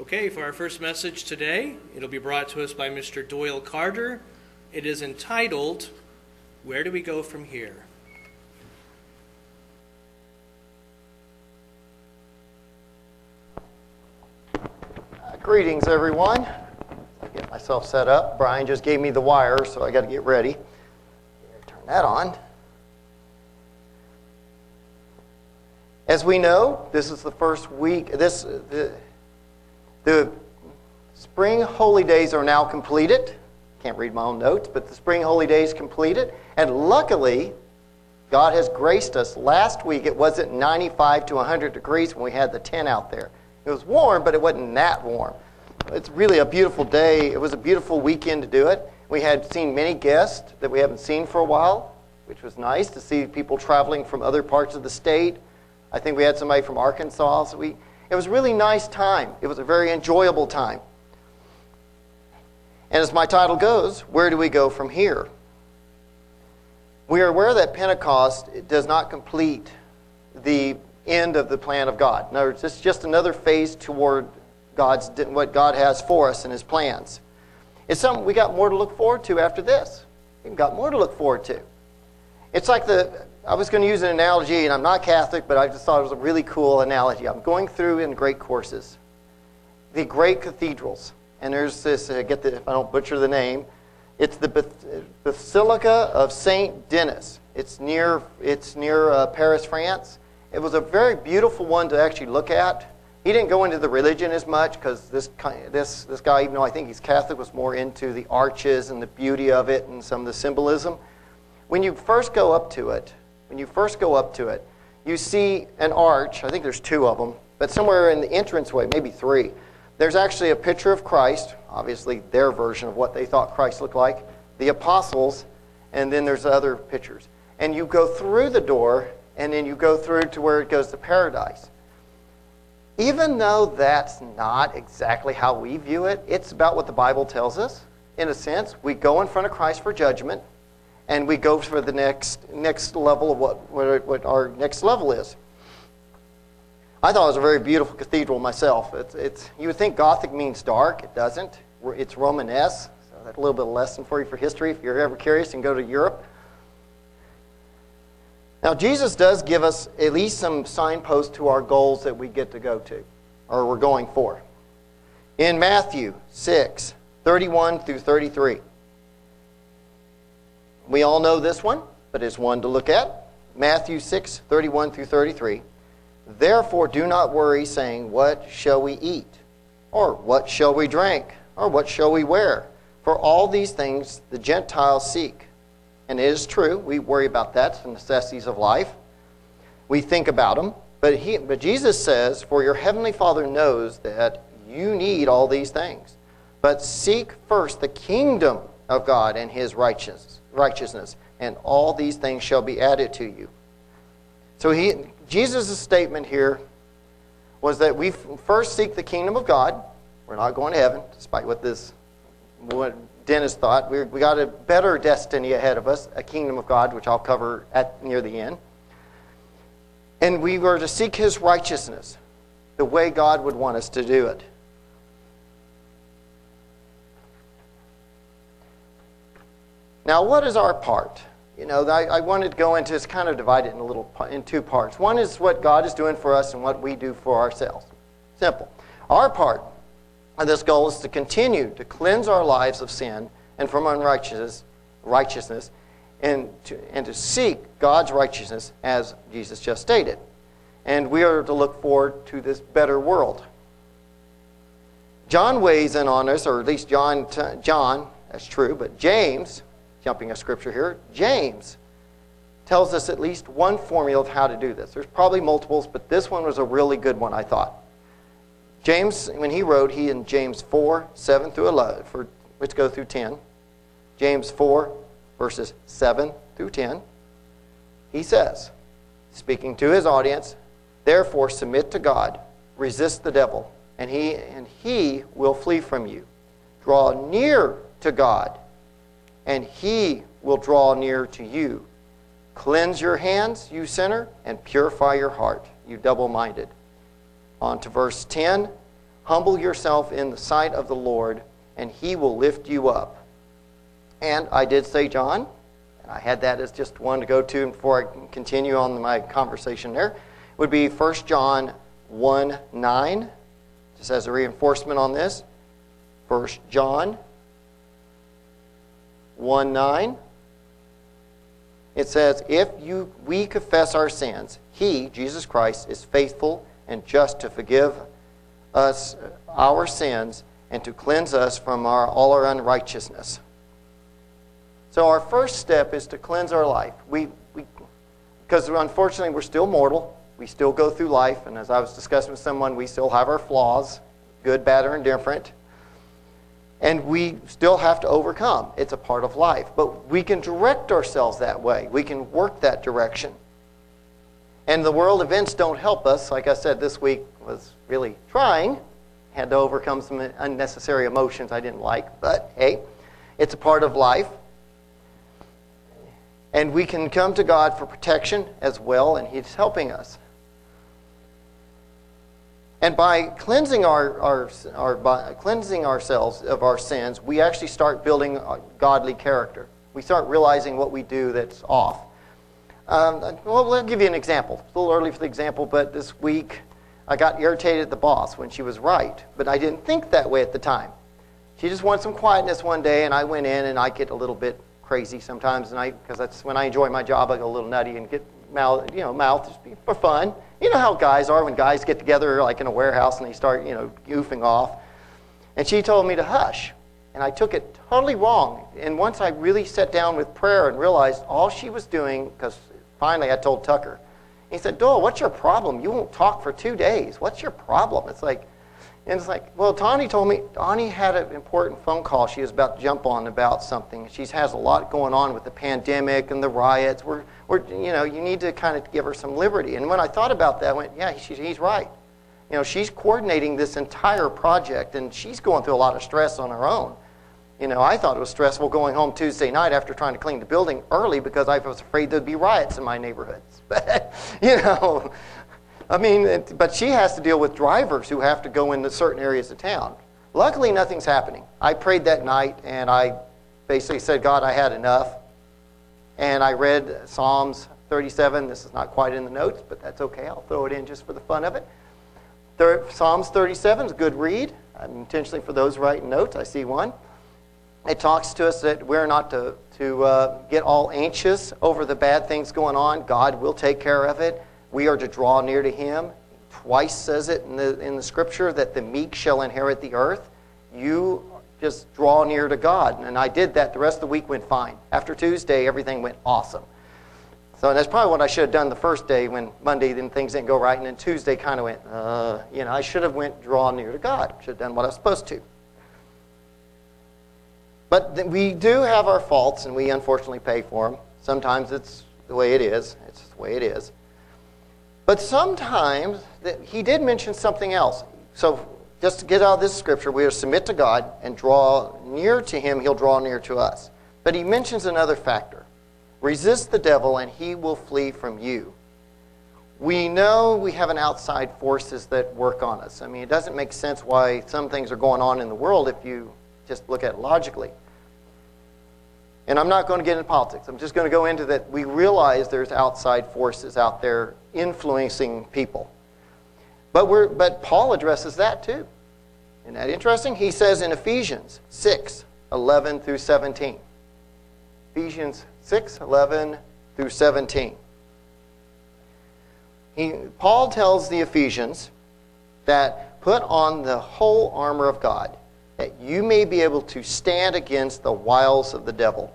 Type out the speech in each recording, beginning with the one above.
Okay, for our first message today, it'll be brought to us by Mr. Doyle Carter. It is entitled, Where Do We Go From Here? Uh, greetings, everyone. I get myself set up. Brian just gave me the wire, so I got to get ready. Turn that on. As we know, this is the first week. This the, the spring holy days are now completed. Can't read my own notes, but the spring holy days completed, and luckily, God has graced us. Last week it wasn't 95 to 100 degrees when we had the tent out there. It was warm, but it wasn't that warm. It's really a beautiful day. It was a beautiful weekend to do it. We had seen many guests that we haven't seen for a while, which was nice to see people traveling from other parts of the state. I think we had somebody from Arkansas. So we, it was a really nice time. It was a very enjoyable time. And as my title goes, where do we go from here? We are aware that Pentecost does not complete the end of the plan of God. In other words, it's just another phase toward God's what God has for us and His plans. It's something we got more to look forward to after this. We've got more to look forward to. It's like the I was going to use an analogy, and I'm not Catholic, but I just thought it was a really cool analogy. I'm going through in great courses, the great cathedrals, and there's this. Uh, get the if I don't butcher the name, it's the Basilica of Saint Denis. It's near it's near uh, Paris, France. It was a very beautiful one to actually look at. He didn't go into the religion as much because this, this, this guy, even though I think he's Catholic, was more into the arches and the beauty of it and some of the symbolism. When you first go up to it, when you first go up to it, you see an arch. I think there's two of them, but somewhere in the entranceway, maybe three, there's actually a picture of Christ, obviously their version of what they thought Christ looked like, the apostles, and then there's other pictures. And you go through the door, and then you go through to where it goes to paradise. Even though that's not exactly how we view it, it's about what the Bible tells us. In a sense, we go in front of Christ for judgment, and we go for the next, next level of what, what, our next level is. I thought it was a very beautiful cathedral myself. It's, it's, you would think Gothic means dark. It doesn't. It's Romanesque. So that's a little bit of lesson for you for history if you're ever curious and go to Europe. Now, Jesus does give us at least some signposts to our goals that we get to go to, or we're going for. In Matthew 6, 31 through 33. We all know this one, but it's one to look at. Matthew 6, 31 through 33. Therefore, do not worry, saying, What shall we eat? Or what shall we drink? Or what shall we wear? For all these things the Gentiles seek. And it is true, we worry about that, the necessities of life. We think about them. But, he, but Jesus says, For your heavenly Father knows that you need all these things. But seek first the kingdom of God and his righteousness, righteousness, and all these things shall be added to you. So he, Jesus' statement here was that we first seek the kingdom of God. We're not going to heaven, despite what this what Denis thought. we we got a better destiny ahead of us, a kingdom of God, which I'll cover at near the end. And we were to seek his righteousness, the way God would want us to do it. Now, what is our part? You know, I, I wanted to go into it's kind of divided in a little in two parts. One is what God is doing for us and what we do for ourselves. Simple. Our part of this goal is to continue to cleanse our lives of sin and from unrighteousness, righteousness, and to, and to seek God's righteousness as Jesus just stated. And we are to look forward to this better world. John weighs in on us, or at least John, John, that's true, but James, jumping a scripture here, James tells us at least one formula of how to do this. There's probably multiples, but this one was a really good one, I thought. James, when he wrote, he in James 4, 7 through 11, for, let's go through 10. James 4, verses 7 through 10. He says, speaking to his audience, Therefore submit to God, resist the devil, and he, and he will flee from you. Draw near to God, and he will draw near to you. Cleanse your hands, you sinner, and purify your heart, you double minded. On to verse 10 Humble yourself in the sight of the Lord, and he will lift you up. And I did say John. and I had that as just one to go to before I continue on my conversation there. Would be 1 John 1 9, just as a reinforcement on this. 1 John 1 9. It says, If you, we confess our sins, He, Jesus Christ, is faithful and just to forgive us our sins and to cleanse us from our, all our unrighteousness. So our first step is to cleanse our life. We, we, because unfortunately we're still mortal. We still go through life, and as I was discussing with someone, we still have our flaws, good, bad, or indifferent. And we still have to overcome. It's a part of life. But we can direct ourselves that way. We can work that direction. And the world events don't help us. Like I said, this week was really trying. Had to overcome some unnecessary emotions I didn't like. But hey, it's a part of life. And we can come to God for protection as well, and He's helping us. And by cleansing, our, our, our by cleansing ourselves of our sins, we actually start building godly character. We start realizing what we do that's off. Um, well, I'll give you an example. It's a little early for the example, but this week I got irritated at the boss when she was right. But I didn't think that way at the time. She just wanted some quietness one day, and I went in and I get a little bit crazy sometimes, and I because that's when I enjoy my job. I go a little nutty and get mouth, you know, mouth for fun. You know how guys are when guys get together, like in a warehouse, and they start, you know, goofing off. And she told me to hush, and I took it totally wrong. And once I really sat down with prayer and realized all she was doing, because finally I told Tucker, he said, "Doyle, what's your problem? You won't talk for two days. What's your problem?" It's like and it's like, well, Tawny told me, Tawny had an important phone call she was about to jump on about something. She has a lot going on with the pandemic and the riots. We're, we're, you know, you need to kind of give her some liberty. And when I thought about that, I went, yeah, she, he's right. You know, she's coordinating this entire project, and she's going through a lot of stress on her own. You know, I thought it was stressful going home Tuesday night after trying to clean the building early because I was afraid there'd be riots in my neighborhoods. But, you know, I mean, but she has to deal with drivers who have to go into certain areas of town. Luckily, nothing's happening. I prayed that night and I basically said, God, I had enough. And I read Psalms 37. This is not quite in the notes, but that's okay. I'll throw it in just for the fun of it. Psalms 37 is a good read. I'm intentionally for those writing notes. I see one. It talks to us that we're not to, to uh, get all anxious over the bad things going on. God will take care of it. We are to draw near to him. Twice says it in the, in the scripture that the meek shall inherit the earth. You just draw near to God. And I did that. The rest of the week went fine. After Tuesday, everything went awesome. So that's probably what I should have done the first day when Monday then things didn't go right, and then Tuesday kind of went, uh, you know, I should have went draw near to God. Should have done what I was supposed to. But we do have our faults, and we unfortunately pay for them. Sometimes it's the way it is. It's the way it is. But sometimes he did mention something else. So just to get out of this scripture, we are submit to God and draw near to him, he'll draw near to us. But he mentions another factor. Resist the devil and he will flee from you. We know we have an outside forces that work on us. I mean, it doesn't make sense why some things are going on in the world if you just look at it logically. And I'm not going to get into politics. I'm just going to go into that we realize there's outside forces out there influencing people. But, we're, but Paul addresses that too. Isn't that interesting? He says in Ephesians 6 11 through 17. Ephesians 6 11 through 17. He, Paul tells the Ephesians that put on the whole armor of God, that you may be able to stand against the wiles of the devil.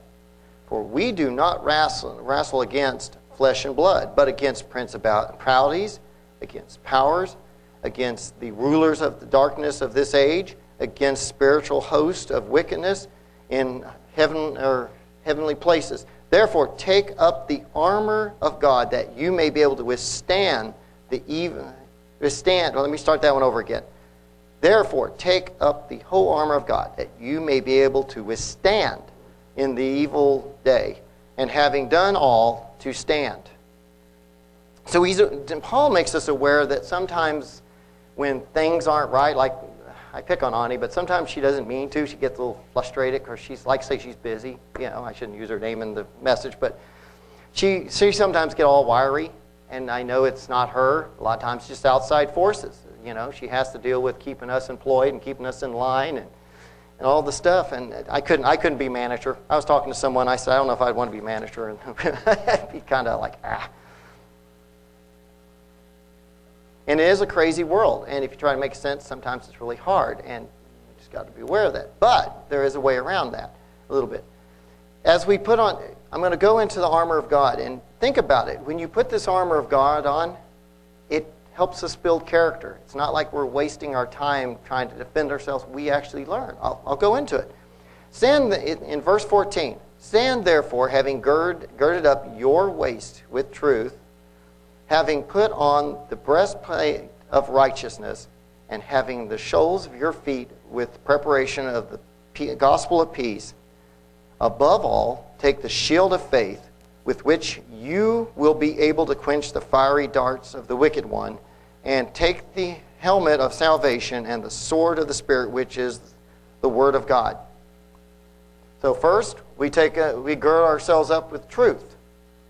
For we do not wrestle, wrestle against flesh and blood, but against principalities, against powers, against the rulers of the darkness of this age, against spiritual hosts of wickedness in heaven or heavenly places. Therefore, take up the armor of God that you may be able to withstand the evil. Withstand. Well, let me start that one over again. Therefore, take up the whole armor of God that you may be able to withstand in the evil day, and having done all, to stand. So he's, Paul makes us aware that sometimes when things aren't right, like I pick on Ani, but sometimes she doesn't mean to. She gets a little frustrated because she's like say she's busy. You know, I shouldn't use her name in the message, but she she sometimes get all wiry, and I know it's not her. A lot of times, just outside forces. You know, she has to deal with keeping us employed and keeping us in line and and all the stuff. And I couldn't I couldn't be manager. I was talking to someone. I said I don't know if I'd want to be manager, and I'd be kind of like ah. And it is a crazy world. And if you try to make sense, sometimes it's really hard. And you just got to be aware of that. But there is a way around that a little bit. As we put on, I'm going to go into the armor of God. And think about it. When you put this armor of God on, it helps us build character. It's not like we're wasting our time trying to defend ourselves. We actually learn. I'll, I'll go into it. Stand in, verse 14. Stand therefore, having gird, girded up your waist with truth having put on the breastplate of righteousness, and having the soles of your feet with preparation of the gospel of peace. Above all, take the shield of faith, with which you will be able to quench the fiery darts of the wicked one, and take the helmet of salvation and the sword of the Spirit, which is the Word of God. So, first, we, take a, we gird ourselves up with truth.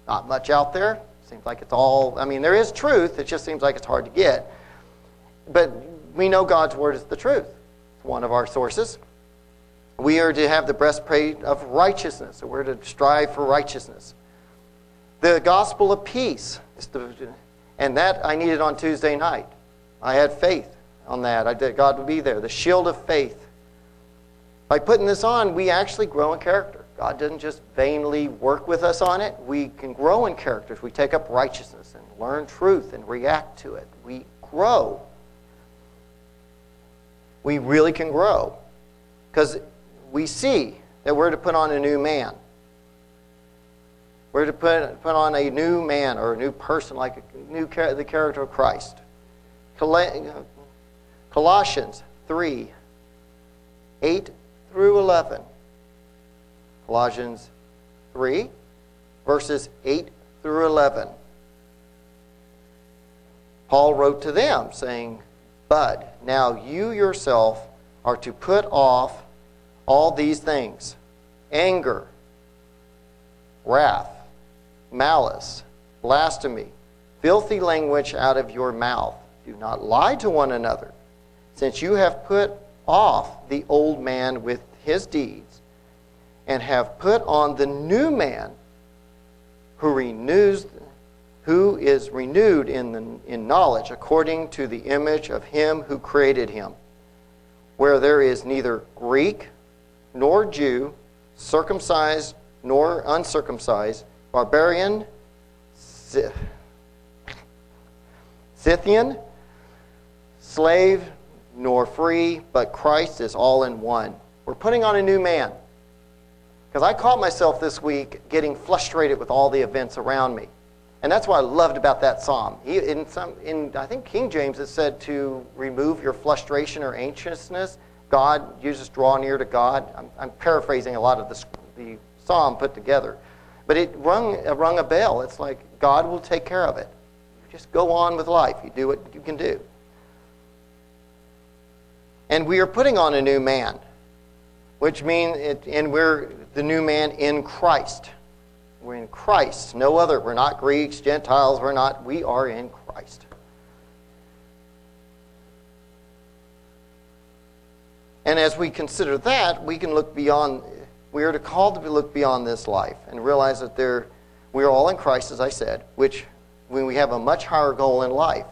Not much out there, Seems like it's all, I mean, there is truth, it just seems like it's hard to get. But we know God's word is the truth. It's one of our sources. We are to have the breastplate of righteousness, so we're to strive for righteousness. The gospel of peace, and that I needed on Tuesday night. I had faith on that. I did, God would be there. The shield of faith. By putting this on, we actually grow in character. God doesn't just vainly work with us on it. We can grow in character if we take up righteousness and learn truth and react to it. We grow. We really can grow because we see that we're to put on a new man. We're to put, put on a new man or a new person, like a new the character of Christ. Colossians 3 8 through 11. Colossians 3, verses 8 through 11. Paul wrote to them, saying, But now you yourself are to put off all these things anger, wrath, malice, blasphemy, filthy language out of your mouth. Do not lie to one another, since you have put off the old man with his deeds and have put on the new man who renews who is renewed in, the, in knowledge according to the image of him who created him where there is neither greek nor jew circumcised nor uncircumcised barbarian scythian slave nor free but christ is all in one we're putting on a new man because I caught myself this week getting frustrated with all the events around me. And that's what I loved about that psalm. He, in, some, in I think King James, it said to remove your frustration or anxiousness. God, you just draw near to God. I'm, I'm paraphrasing a lot of the, the psalm put together. But it rung, it rung a bell. It's like God will take care of it. Just go on with life. You do what you can do. And we are putting on a new man, which means, it, and we're the new man in Christ. We're in Christ, no other. We're not Greeks, Gentiles, we're not. We are in Christ. And as we consider that, we can look beyond, we are to call to look beyond this life and realize that there, we are all in Christ, as I said, which when we have a much higher goal in life.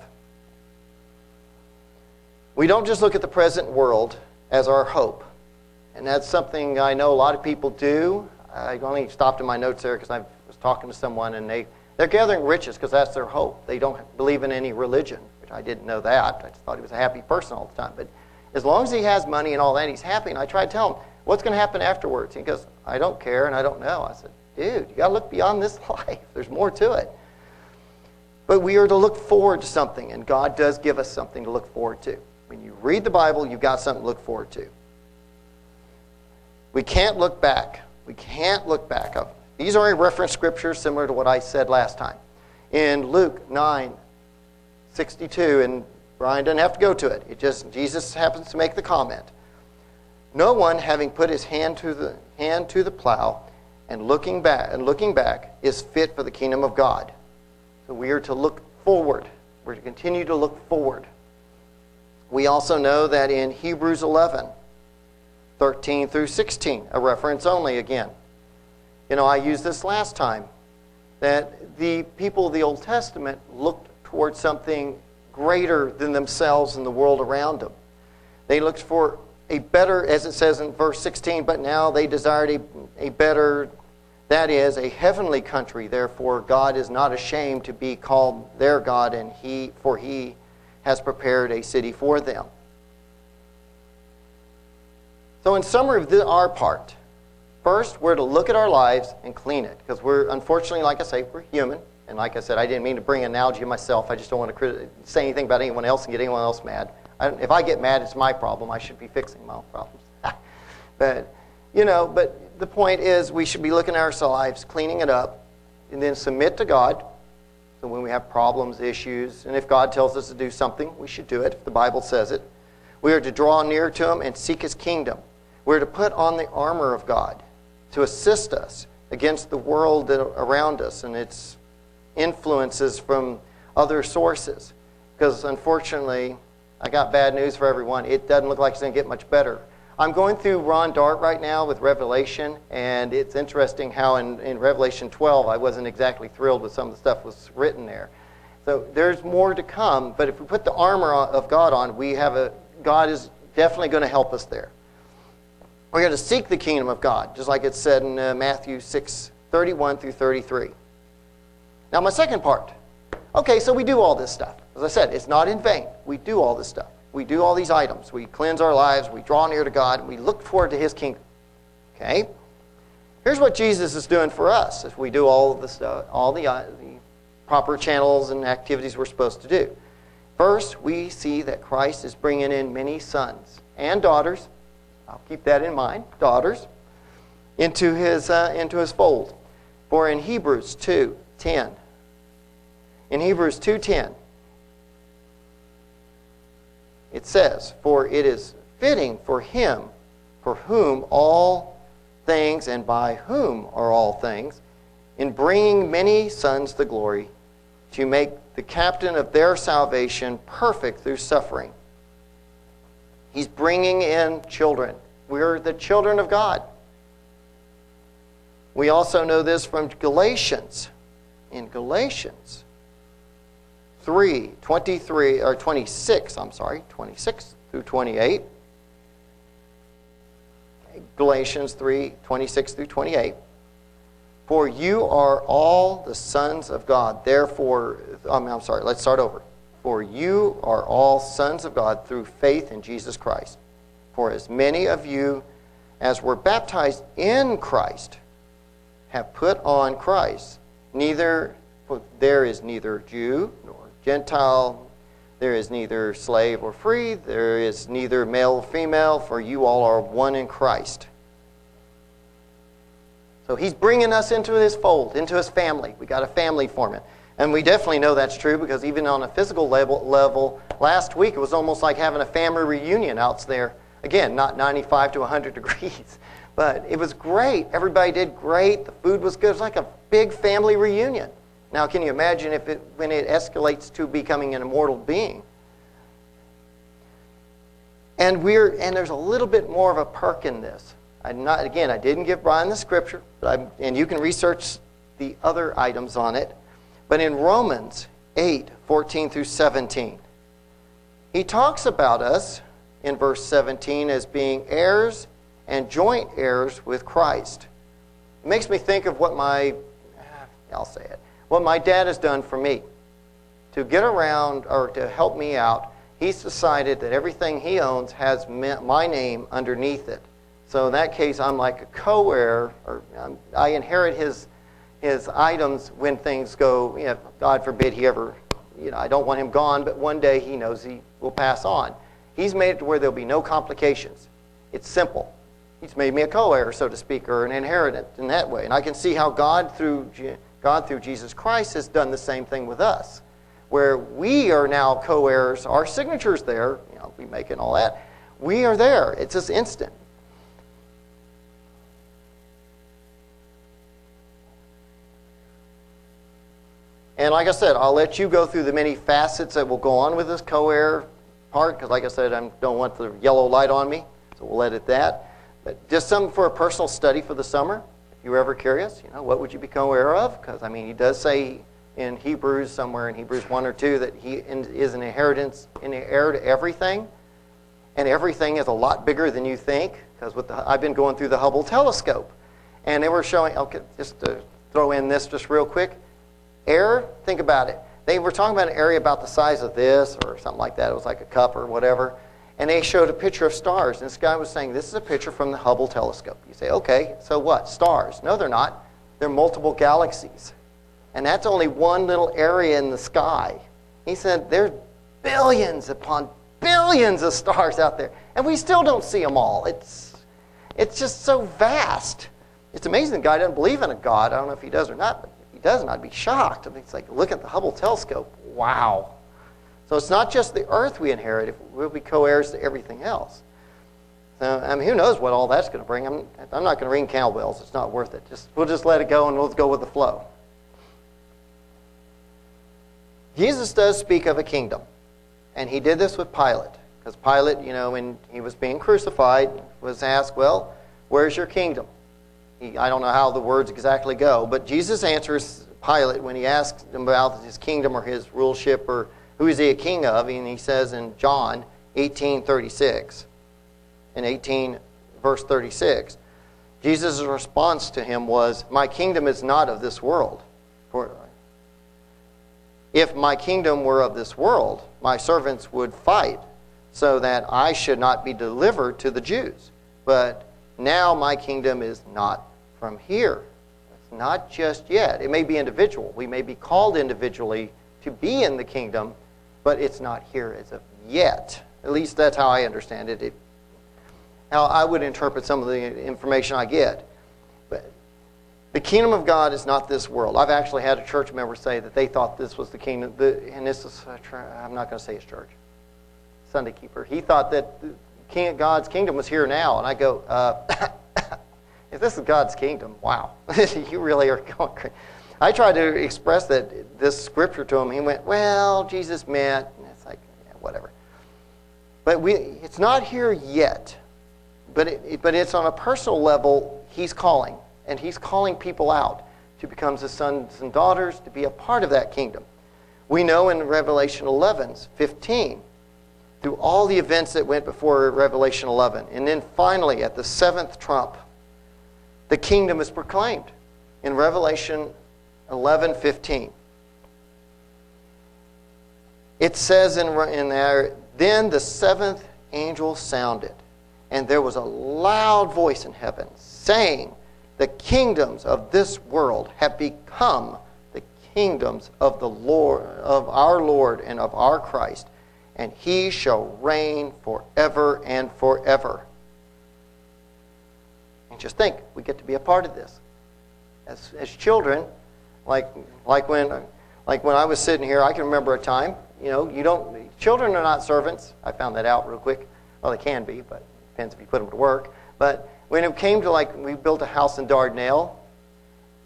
We don't just look at the present world as our hope. And that's something I know a lot of people do. I only stopped in my notes there because I was talking to someone and they, they're gathering riches because that's their hope. They don't believe in any religion, which I didn't know that. I just thought he was a happy person all the time. But as long as he has money and all that, he's happy. And I tried to tell him, what's going to happen afterwards? He goes, I don't care and I don't know. I said, dude, you got to look beyond this life. There's more to it. But we are to look forward to something, and God does give us something to look forward to. When you read the Bible, you've got something to look forward to. We can't look back. We can't look back. These are reference scriptures similar to what I said last time. In Luke 9, 62, and Brian doesn't have to go to it. It just Jesus happens to make the comment. No one having put his hand to the hand to the plow and looking back and looking back is fit for the kingdom of God. So we are to look forward. We're to continue to look forward. We also know that in Hebrews 11, 13 through 16, a reference only again. You know, I used this last time that the people of the Old Testament looked towards something greater than themselves and the world around them. They looked for a better, as it says in verse 16, but now they desired a, a better, that is, a heavenly country. Therefore, God is not ashamed to be called their God, and he, for he has prepared a city for them. So, in summary of the, our part, first, we're to look at our lives and clean it, because we're, unfortunately, like I say, we're human. And like I said, I didn't mean to bring an analogy myself. I just don't want to say anything about anyone else and get anyone else mad. I, if I get mad, it's my problem. I should be fixing my own problems. but, you know, but the point is we should be looking at our lives, cleaning it up, and then submit to God. So when we have problems, issues, and if God tells us to do something, we should do it if the Bible says it. We are to draw near to Him and seek His kingdom. We're to put on the armor of God to assist us against the world around us and its influences from other sources. Because unfortunately, I got bad news for everyone. It doesn't look like it's going to get much better. I'm going through Ron Dart right now with Revelation, and it's interesting how in, in Revelation 12 I wasn't exactly thrilled with some of the stuff was written there. So there's more to come, but if we put the armor of God on, we have a God is definitely going to help us there. We're going to seek the kingdom of God, just like it's said in uh, Matthew 6, 31 through 33. Now, my second part. Okay, so we do all this stuff. As I said, it's not in vain. We do all this stuff. We do all these items. We cleanse our lives. We draw near to God. We look forward to His kingdom. Okay? Here's what Jesus is doing for us if we do all all the, uh, the proper channels and activities we're supposed to do. First, we see that Christ is bringing in many sons and daughters. I'll keep that in mind, daughters, into his, uh, into his fold. For in Hebrews 2 10, in Hebrews 2:10, it says, For it is fitting for him for whom all things and by whom are all things, in bringing many sons to glory, to make the captain of their salvation perfect through suffering. He's bringing in children. We're the children of God. We also know this from Galatians. In Galatians, 3, 23, or 26, I'm sorry, 26 through 28. Galatians 3, 26 through 28. For you are all the sons of God. Therefore, I'm, I'm sorry, let's start over. For you are all sons of God through faith in Jesus Christ. For as many of you as were baptized in Christ have put on Christ. Neither there is neither Jew nor Gentile, there is neither slave or free, there is neither male or female, for you all are one in Christ. So he's bringing us into his fold, into his family. We got a family forming. And we definitely know that's true because even on a physical level, level, last week it was almost like having a family reunion out there. Again, not 95 to 100 degrees, but it was great. Everybody did great. The food was good. It was like a big family reunion. Now, can you imagine if it, when it escalates to becoming an immortal being? And we're and there's a little bit more of a perk in this. I not again, I didn't give Brian the scripture, but I, and you can research the other items on it. But in Romans 8, 14 through 17, he talks about us in verse 17 as being heirs and joint heirs with Christ. It makes me think of what my, I'll say it, what my dad has done for me. To get around or to help me out, he's decided that everything he owns has my name underneath it. So in that case, I'm like a co-heir, or um, I inherit his his items when things go. You know, God forbid he ever, you know, I don't want him gone, but one day he knows he will pass on. He's made it to where there'll be no complications. It's simple. He's made me a co-heir, so to speak, or an inheritant in that way. And I can see how God, through God, through Jesus Christ, has done the same thing with us. where we are now co heirs, our signature's there, you know, we make it and all that. We are there. It's just instant. And like I said, I'll let you go through the many facets that will go on with this co heir part, because like I said, I don't want the yellow light on me, so we'll edit that. But just some for a personal study for the summer, you were ever curious, you know, what would you become aware of? Because, I mean, he does say in Hebrews, somewhere in Hebrews 1 or 2, that he is an inheritance, an heir to everything. And everything is a lot bigger than you think, because with I've been going through the Hubble telescope. And they were showing, okay, just to throw in this just real quick. Air, think about it. They were talking about an area about the size of this or something like that. It was like a cup or whatever. And they showed a picture of stars. And this guy was saying, This is a picture from the Hubble telescope. You say, Okay, so what? Stars. No, they're not. They're multiple galaxies. And that's only one little area in the sky. He said, There's billions upon billions of stars out there. And we still don't see them all. It's, it's just so vast. It's amazing the guy doesn't believe in a God. I don't know if he does or not, but if he doesn't, I'd be shocked. I mean, it's like, look at the Hubble telescope. Wow. So it's not just the Earth we inherit, we'll be co heirs to everything else. So, I mean, who knows what all that's going to bring? I'm, I'm not going to ring cowbells. It's not worth it. Just, we'll just let it go and we'll go with the flow. Jesus does speak of a kingdom. And he did this with Pilate. Because Pilate, you know, when he was being crucified, was asked, Well, where's your kingdom? He, I don't know how the words exactly go, but Jesus answers Pilate when he asks him about his kingdom or his ruleship or who is he a king of, and he says in John 18:36, in 18 verse 36, Jesus' response to him was, "My kingdom is not of this world. If my kingdom were of this world, my servants would fight so that I should not be delivered to the Jews. But now my kingdom is not from here. It's not just yet. It may be individual. We may be called individually to be in the kingdom, but it's not here as of yet. At least that's how I understand it. it how I would interpret some of the information I get. But the kingdom of God is not this world. I've actually had a church member say that they thought this was the kingdom, the, and this is, I'm not going to say his church, Sunday keeper. He thought that King, God's kingdom was here now. And I go, uh, if this is God's kingdom, wow, you really are going crazy. I tried to express that this scripture to him. He went, well, Jesus meant, and it's like, yeah, whatever. But we, it's not here yet. But, it, but it's on a personal level, he's calling. And he's calling people out to become his sons and daughters, to be a part of that kingdom. We know in Revelation 11, 15, through all the events that went before Revelation 11. And then finally, at the seventh trump, the kingdom is proclaimed in Revelation 11 15. It says in, in there, Then the seventh angel sounded, and there was a loud voice in heaven saying, The kingdoms of this world have become the kingdoms of the Lord of our Lord and of our Christ, and he shall reign forever and forever. And just think, we get to be a part of this. As, as children, like, like, when, like when I was sitting here, I can remember a time, you know, you don't, children are not servants. I found that out real quick. Well, they can be, but it depends if you put them to work. But when it came to like, we built a house in Dardanelle,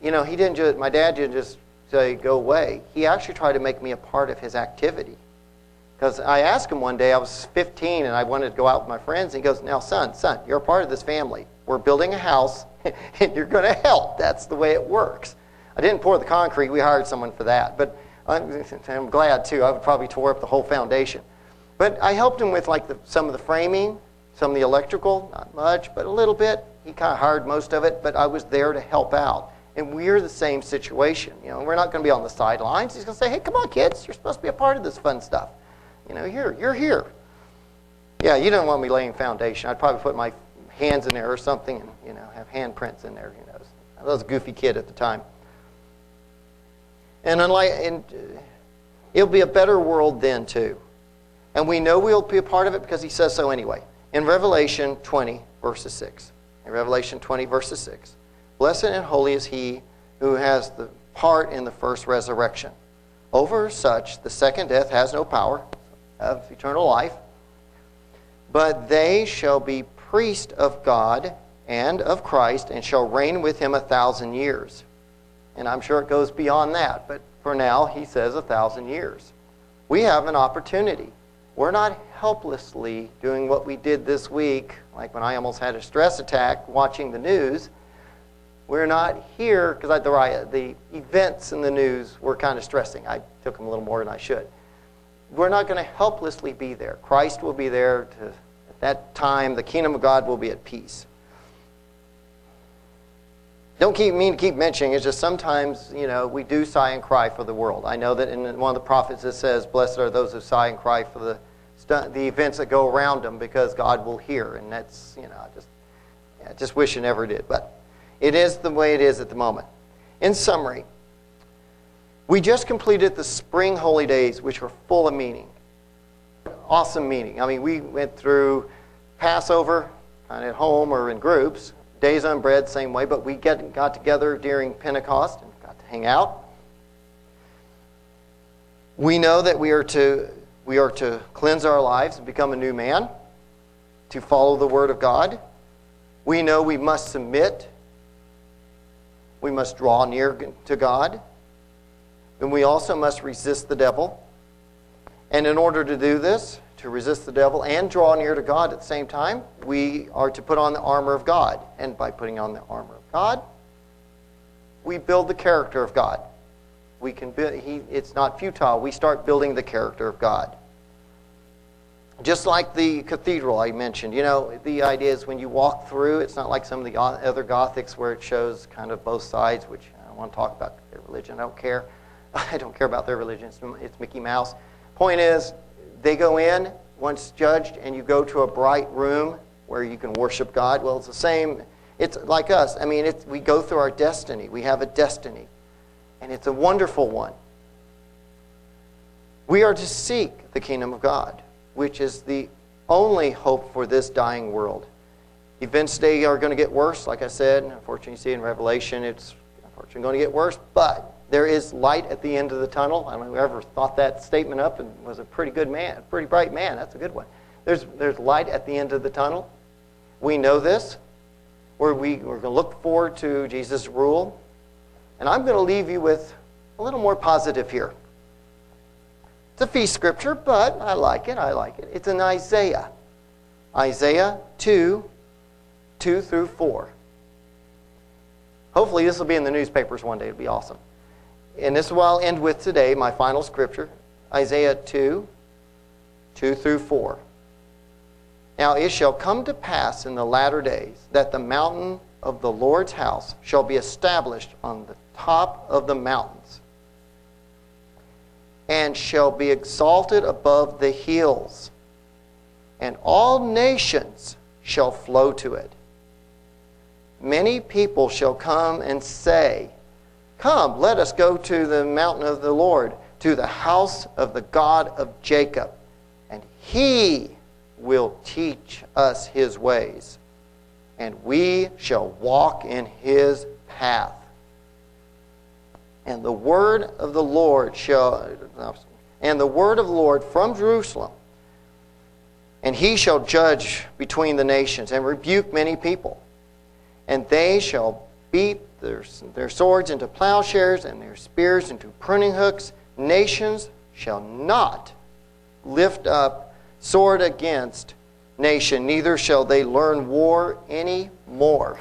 you know, he didn't just, my dad didn't just say, go away. He actually tried to make me a part of his activity. Because I asked him one day, I was 15 and I wanted to go out with my friends. And he goes, Now, son, son, you're a part of this family. We're building a house, and you're going to help. That's the way it works. I didn't pour the concrete. We hired someone for that. But I'm, glad, too. I would probably tore up the whole foundation. But I helped him with like the, some of the framing, some of the electrical, not much, but a little bit. He kind of hired most of it, but I was there to help out. And we're the same situation. You know, we're not going to be on the sidelines. He's going to say, "Hey, come on, kids! You're supposed to be a part of this fun stuff. You know, here, you're here." Yeah, you don't want me laying foundation. I'd probably put my hands in there or something, and you know, have handprints in there. Who knows? I was a goofy kid at the time. And unlike, and it'll be a better world then too. And we know we'll be a part of it because he says so anyway. In Revelation 20, verses 6. In Revelation 20, verses 6. Blessed and holy is he who has the part in the first resurrection. Over such, the second death has no power of eternal life, but they shall be priests of God and of Christ, and shall reign with him a thousand years. And I'm sure it goes beyond that, but for now, he says a thousand years. We have an opportunity. We're not helplessly doing what we did this week, like when I almost had a stress attack watching the news. We're not here because the, the events in the news were kind of stressing. I took them a little more than I should. We're not going to helplessly be there. Christ will be there to, at that time. The kingdom of God will be at peace. Don't keep mean to keep mentioning. It's just sometimes you know we do sigh and cry for the world. I know that in one of the prophets it says, "Blessed are those who sigh and cry for the the events that go around them, because God will hear." And that's you know I just yeah, just wish it never did, but it is the way it is at the moment. In summary, we just completed the spring holy days, which were full of meaning, awesome meaning. I mean, we went through Passover, of at home or in groups Days on bread, same way, but we get, got together during Pentecost and got to hang out. We know that we are to, we are to cleanse our lives and become a new man, to follow the Word of God. We know we must submit. We must draw near to God. And we also must resist the devil. And in order to do this, to resist the devil and draw near to God at the same time, we are to put on the armor of God. And by putting on the armor of God, we build the character of God. We can build, he, it's not futile. We start building the character of God. Just like the cathedral I mentioned, you know, the idea is when you walk through, it's not like some of the other Gothics where it shows kind of both sides, which I want to talk about their religion. I don't care. I don't care about their religion. It's, it's Mickey Mouse. Point is, they go in once judged, and you go to a bright room where you can worship God. Well, it's the same. It's like us. I mean, we go through our destiny. We have a destiny, and it's a wonderful one. We are to seek the kingdom of God, which is the only hope for this dying world. Events today are going to get worse, like I said. Unfortunately, you see in Revelation, it's unfortunately going to get worse. But there is light at the end of the tunnel. I don't know whoever thought that statement up and was a pretty good man, a pretty bright man. That's a good one. There's, there's light at the end of the tunnel. We know this. We're, we, we're going to look forward to Jesus' rule. And I'm going to leave you with a little more positive here. It's a feast scripture, but I like it. I like it. It's in Isaiah. Isaiah 2, 2 through 4. Hopefully, this will be in the newspapers one day. It'll be awesome. And this is what I'll end with today, my final scripture Isaiah 2 2 through 4. Now it shall come to pass in the latter days that the mountain of the Lord's house shall be established on the top of the mountains and shall be exalted above the hills, and all nations shall flow to it. Many people shall come and say, Come, let us go to the mountain of the Lord, to the house of the God of Jacob, and he will teach us his ways, and we shall walk in his path. And the word of the Lord shall, and the word of the Lord from Jerusalem, and he shall judge between the nations and rebuke many people, and they shall beat their, their swords into plowshares and their spears into pruning hooks. Nations shall not lift up sword against nation, neither shall they learn war any more.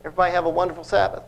Everybody have a wonderful Sabbath.